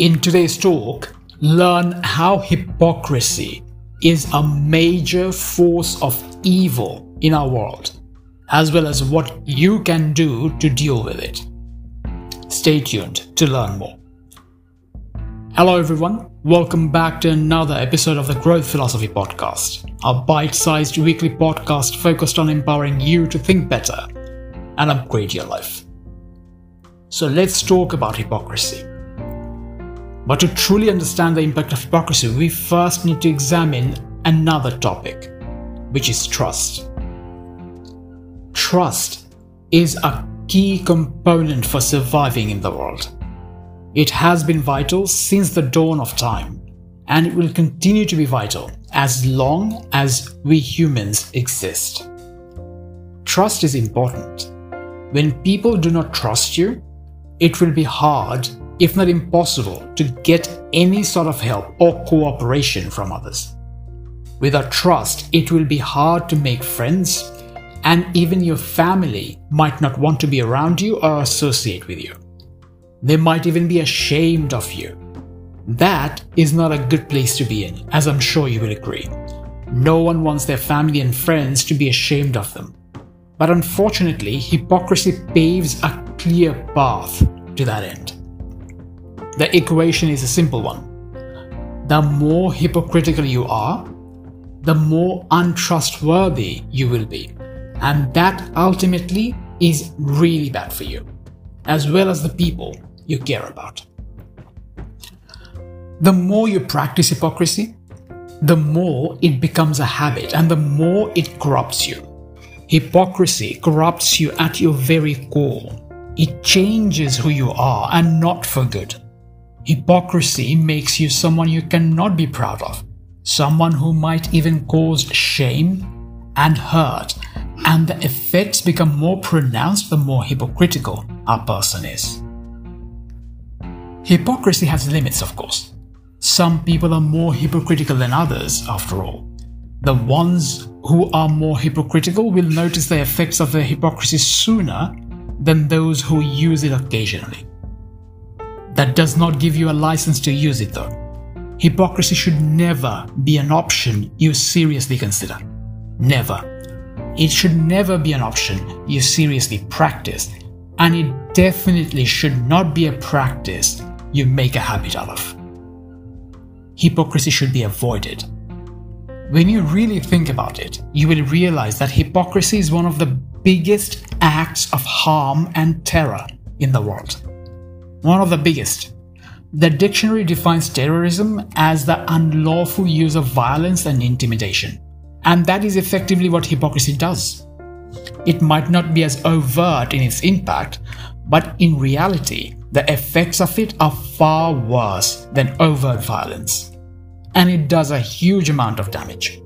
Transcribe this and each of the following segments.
In today's talk, learn how hypocrisy is a major force of evil in our world, as well as what you can do to deal with it. Stay tuned to learn more. Hello, everyone. Welcome back to another episode of the Growth Philosophy Podcast, a bite sized weekly podcast focused on empowering you to think better and upgrade your life. So, let's talk about hypocrisy. But to truly understand the impact of hypocrisy, we first need to examine another topic, which is trust. Trust is a key component for surviving in the world. It has been vital since the dawn of time, and it will continue to be vital as long as we humans exist. Trust is important. When people do not trust you, it will be hard if not impossible, to get any sort of help or cooperation from others. Without trust, it will be hard to make friends, and even your family might not want to be around you or associate with you. They might even be ashamed of you. That is not a good place to be in, as I'm sure you will agree. No one wants their family and friends to be ashamed of them. But unfortunately, hypocrisy paves a clear path to that end. The equation is a simple one. The more hypocritical you are, the more untrustworthy you will be. And that ultimately is really bad for you, as well as the people you care about. The more you practice hypocrisy, the more it becomes a habit and the more it corrupts you. Hypocrisy corrupts you at your very core. It changes who you are and not for good. Hypocrisy makes you someone you cannot be proud of, someone who might even cause shame and hurt, and the effects become more pronounced the more hypocritical a person is. Hypocrisy has limits, of course. Some people are more hypocritical than others, after all. The ones who are more hypocritical will notice the effects of their hypocrisy sooner than those who use it occasionally. That does not give you a license to use it though. Hypocrisy should never be an option you seriously consider. Never. It should never be an option you seriously practice, and it definitely should not be a practice you make a habit out of. Hypocrisy should be avoided. When you really think about it, you will realize that hypocrisy is one of the biggest acts of harm and terror in the world one of the biggest. The dictionary defines terrorism as the unlawful use of violence and intimidation. And that is effectively what hypocrisy does. It might not be as overt in its impact, but in reality, the effects of it are far worse than overt violence. And it does a huge amount of damage.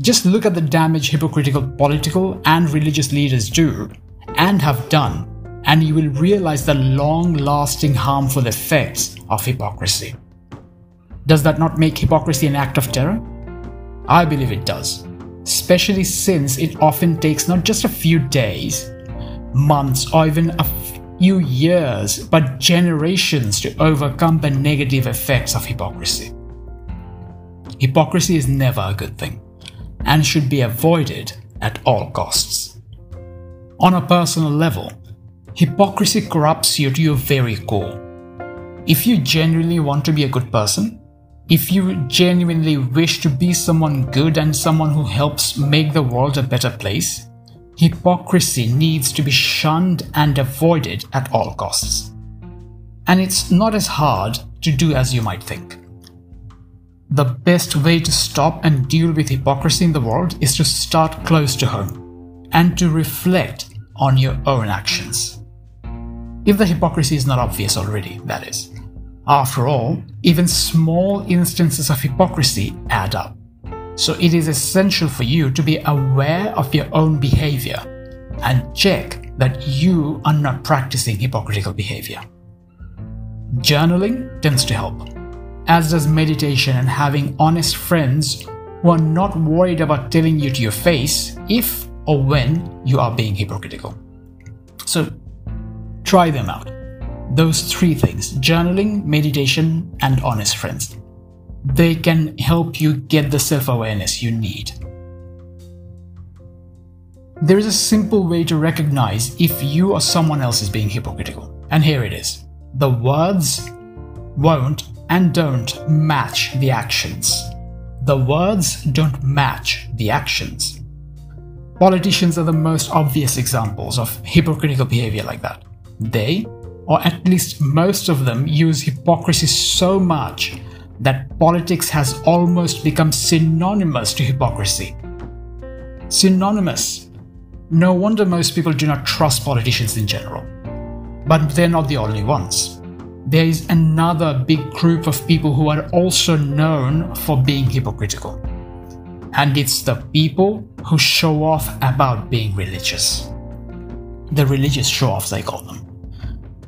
Just look at the damage hypocritical political and religious leaders do and have done and you will realize the long lasting harmful effects of hypocrisy. Does that not make hypocrisy an act of terror? I believe it does, especially since it often takes not just a few days, months, or even a few years, but generations to overcome the negative effects of hypocrisy. Hypocrisy is never a good thing and should be avoided at all costs. On a personal level, Hypocrisy corrupts you to your very core. If you genuinely want to be a good person, if you genuinely wish to be someone good and someone who helps make the world a better place, hypocrisy needs to be shunned and avoided at all costs. And it's not as hard to do as you might think. The best way to stop and deal with hypocrisy in the world is to start close to home and to reflect on your own actions. If the hypocrisy is not obvious already, that is. After all, even small instances of hypocrisy add up. So it is essential for you to be aware of your own behavior and check that you are not practicing hypocritical behavior. Journaling tends to help, as does meditation and having honest friends who are not worried about telling you to your face if or when you are being hypocritical. So Try them out. Those three things journaling, meditation, and honest friends they can help you get the self awareness you need. There is a simple way to recognize if you or someone else is being hypocritical, and here it is. The words won't and don't match the actions. The words don't match the actions. Politicians are the most obvious examples of hypocritical behavior like that. They, or at least most of them, use hypocrisy so much that politics has almost become synonymous to hypocrisy. Synonymous. No wonder most people do not trust politicians in general. But they're not the only ones. There is another big group of people who are also known for being hypocritical. And it's the people who show off about being religious. The religious show offs, I call them.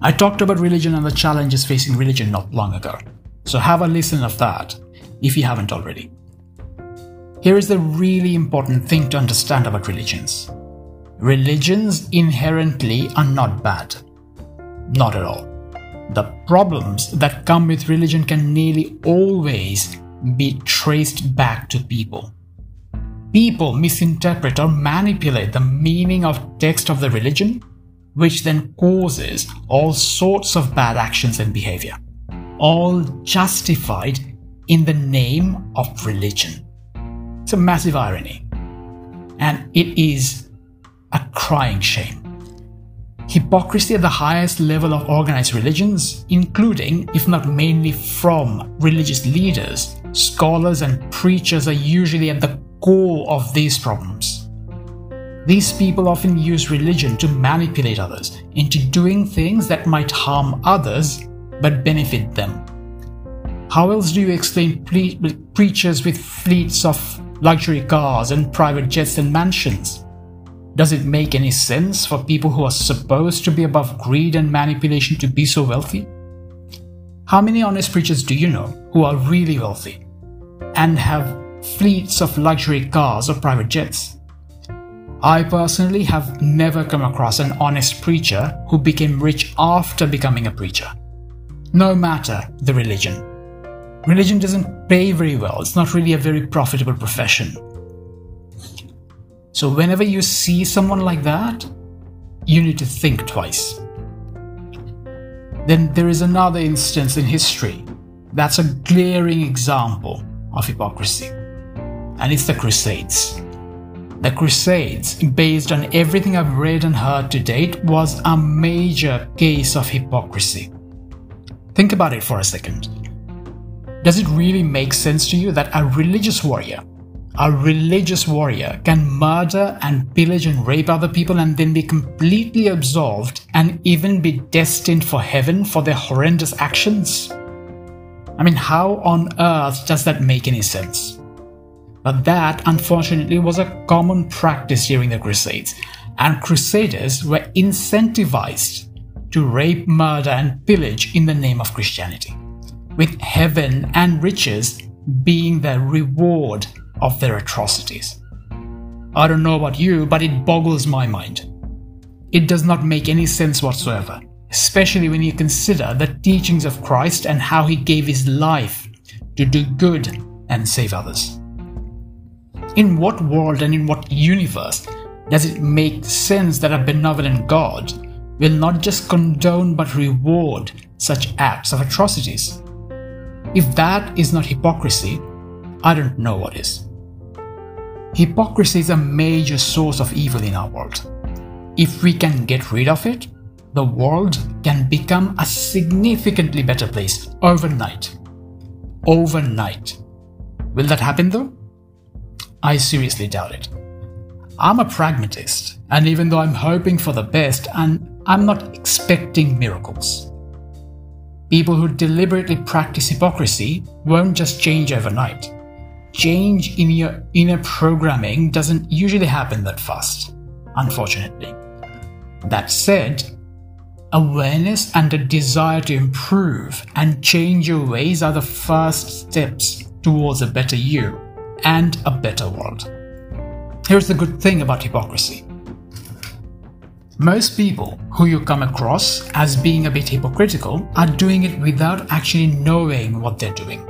I talked about religion and the challenges facing religion not long ago. So have a listen of that if you haven't already. Here is the really important thing to understand about religions. Religions inherently are not bad. Not at all. The problems that come with religion can nearly always be traced back to people. People misinterpret or manipulate the meaning of text of the religion, which then causes all sorts of bad actions and behavior all justified in the name of religion. It's a massive irony. And it is a crying shame. Hypocrisy at the highest level of organized religions, including, if not mainly from religious leaders, scholars, and preachers, are usually at the core of these problems. These people often use religion to manipulate others into doing things that might harm others but benefit them. How else do you explain pre- preachers with fleets of luxury cars and private jets and mansions? Does it make any sense for people who are supposed to be above greed and manipulation to be so wealthy? How many honest preachers do you know who are really wealthy and have fleets of luxury cars or private jets? I personally have never come across an honest preacher who became rich after becoming a preacher no matter the religion. Religion doesn't pay very well, it's not really a very profitable profession. So, whenever you see someone like that, you need to think twice. Then there is another instance in history that's a glaring example of hypocrisy, and it's the Crusades. The Crusades, based on everything I've read and heard to date, was a major case of hypocrisy. Think about it for a second. Does it really make sense to you that a religious warrior, a religious warrior can murder and pillage and rape other people and then be completely absolved and even be destined for heaven for their horrendous actions? I mean, how on earth does that make any sense? But that, unfortunately, was a common practice during the Crusades, and Crusaders were incentivized to rape, murder, and pillage in the name of Christianity, with heaven and riches being the reward of their atrocities. I don't know about you, but it boggles my mind. It does not make any sense whatsoever, especially when you consider the teachings of Christ and how he gave his life to do good and save others. In what world and in what universe does it make sense that a benevolent God will not just condone but reward such acts of atrocities. If that is not hypocrisy, I don't know what is. Hypocrisy is a major source of evil in our world. If we can get rid of it, the world can become a significantly better place overnight. Overnight. Will that happen though? I seriously doubt it. I'm a pragmatist, and even though I'm hoping for the best and I'm not expecting miracles. People who deliberately practice hypocrisy won't just change overnight. Change in your inner programming doesn't usually happen that fast, unfortunately. That said, awareness and a desire to improve and change your ways are the first steps towards a better you and a better world. Here's the good thing about hypocrisy Most people who you come across as being a bit hypocritical are doing it without actually knowing what they're doing.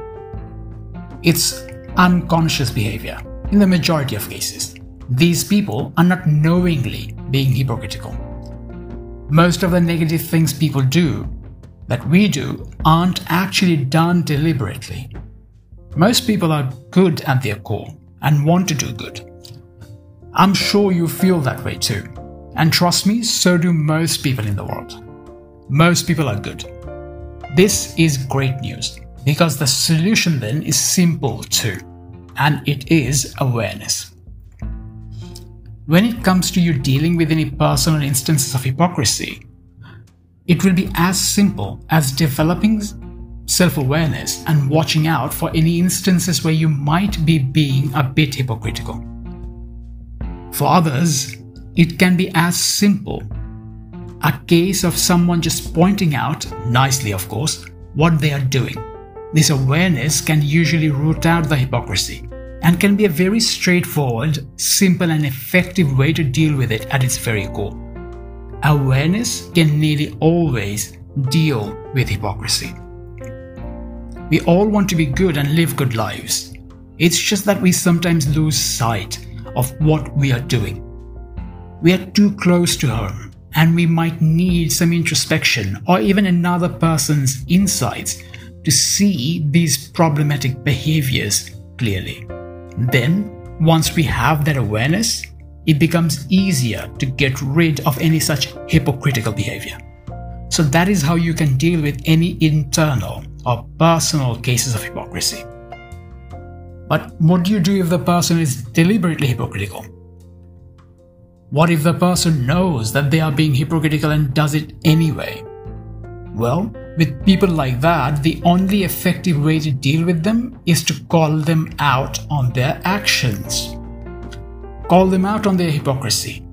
It's unconscious behavior in the majority of cases. These people are not knowingly being hypocritical. Most of the negative things people do, that we do, aren't actually done deliberately. Most people are good at their core and want to do good. I'm sure you feel that way too. And trust me, so do most people in the world. Most people are good. This is great news because the solution then is simple too, and it is awareness. When it comes to you dealing with any personal instances of hypocrisy, it will be as simple as developing self awareness and watching out for any instances where you might be being a bit hypocritical. For others, it can be as simple a case of someone just pointing out, nicely of course, what they are doing. This awareness can usually root out the hypocrisy and can be a very straightforward, simple, and effective way to deal with it at its very core. Awareness can nearly always deal with hypocrisy. We all want to be good and live good lives. It's just that we sometimes lose sight of what we are doing. We are too close to home, and we might need some introspection or even another person's insights to see these problematic behaviors clearly. Then, once we have that awareness, it becomes easier to get rid of any such hypocritical behavior. So, that is how you can deal with any internal or personal cases of hypocrisy. But what do you do if the person is deliberately hypocritical? What if the person knows that they are being hypocritical and does it anyway? Well, with people like that, the only effective way to deal with them is to call them out on their actions. Call them out on their hypocrisy.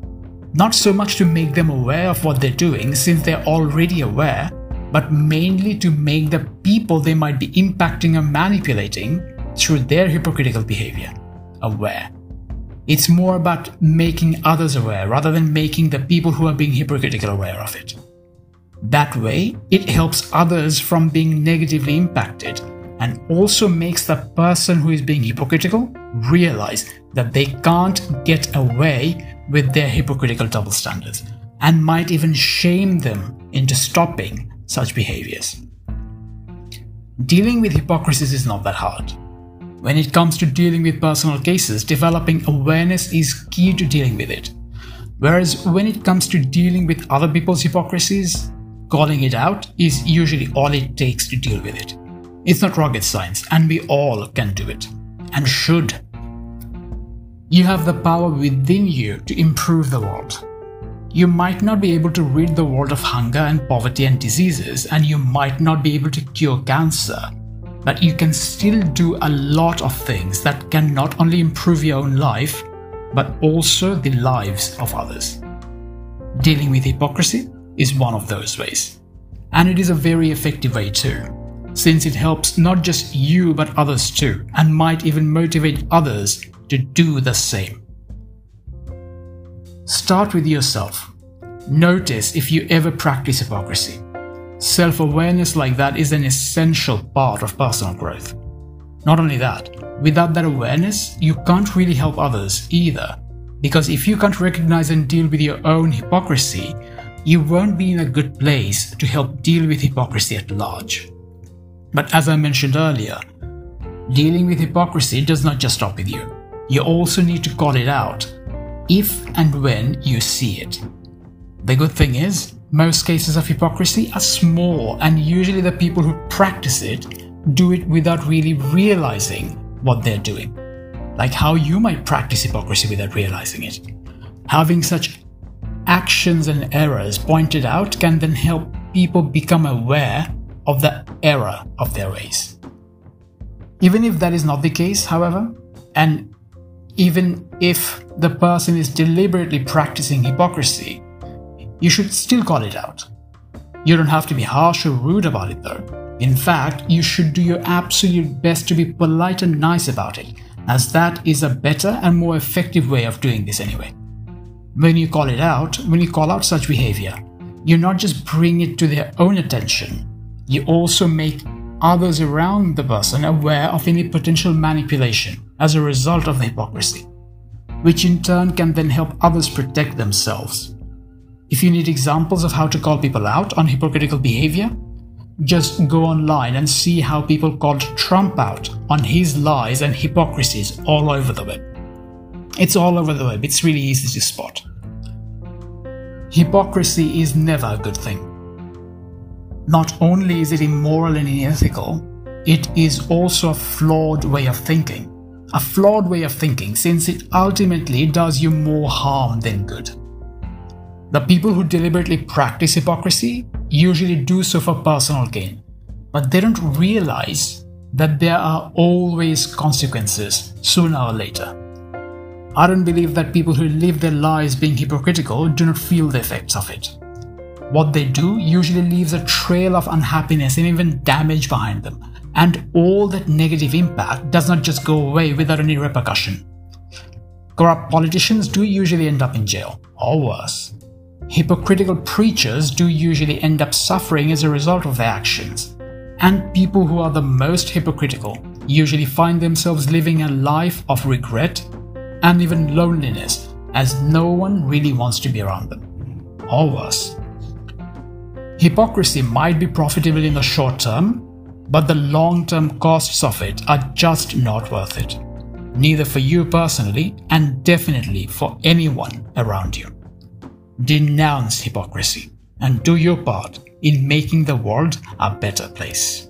Not so much to make them aware of what they're doing, since they're already aware, but mainly to make the people they might be impacting or manipulating through their hypocritical behavior aware. It's more about making others aware rather than making the people who are being hypocritical aware of it. That way, it helps others from being negatively impacted and also makes the person who is being hypocritical realize that they can't get away with their hypocritical double standards and might even shame them into stopping such behaviors. Dealing with hypocrisies is not that hard. When it comes to dealing with personal cases, developing awareness is key to dealing with it. Whereas when it comes to dealing with other people's hypocrisies, calling it out is usually all it takes to deal with it. It's not rocket science, and we all can do it, and should. You have the power within you to improve the world. You might not be able to rid the world of hunger and poverty and diseases, and you might not be able to cure cancer, but you can still do a lot of things that can not only improve your own life, but also the lives of others. Dealing with hypocrisy is one of those ways. And it is a very effective way too, since it helps not just you but others too, and might even motivate others to do the same. Start with yourself. Notice if you ever practice hypocrisy. Self awareness like that is an essential part of personal growth. Not only that, without that awareness, you can't really help others either. Because if you can't recognize and deal with your own hypocrisy, you won't be in a good place to help deal with hypocrisy at large. But as I mentioned earlier, dealing with hypocrisy does not just stop with you. You also need to call it out if and when you see it. The good thing is, most cases of hypocrisy are small, and usually the people who practice it do it without really realizing what they're doing. Like how you might practice hypocrisy without realizing it. Having such actions and errors pointed out can then help people become aware of the error of their ways. Even if that is not the case, however, and even if the person is deliberately practicing hypocrisy, you should still call it out. You don't have to be harsh or rude about it though. In fact, you should do your absolute best to be polite and nice about it, as that is a better and more effective way of doing this anyway. When you call it out, when you call out such behavior, you not just bring it to their own attention, you also make others around the person aware of any potential manipulation as a result of the hypocrisy, which in turn can then help others protect themselves. If you need examples of how to call people out on hypocritical behavior, just go online and see how people called Trump out on his lies and hypocrisies all over the web. It's all over the web, it's really easy to spot. Hypocrisy is never a good thing. Not only is it immoral and unethical, it is also a flawed way of thinking. A flawed way of thinking since it ultimately does you more harm than good. The people who deliberately practice hypocrisy usually do so for personal gain, but they don't realize that there are always consequences sooner or later. I don't believe that people who live their lives being hypocritical do not feel the effects of it. What they do usually leaves a trail of unhappiness and even damage behind them, and all that negative impact does not just go away without any repercussion. Corrupt politicians do usually end up in jail, or worse. Hypocritical preachers do usually end up suffering as a result of their actions. And people who are the most hypocritical usually find themselves living a life of regret and even loneliness as no one really wants to be around them. Or worse. Hypocrisy might be profitable in the short term, but the long term costs of it are just not worth it. Neither for you personally, and definitely for anyone around you. Denounce hypocrisy and do your part in making the world a better place.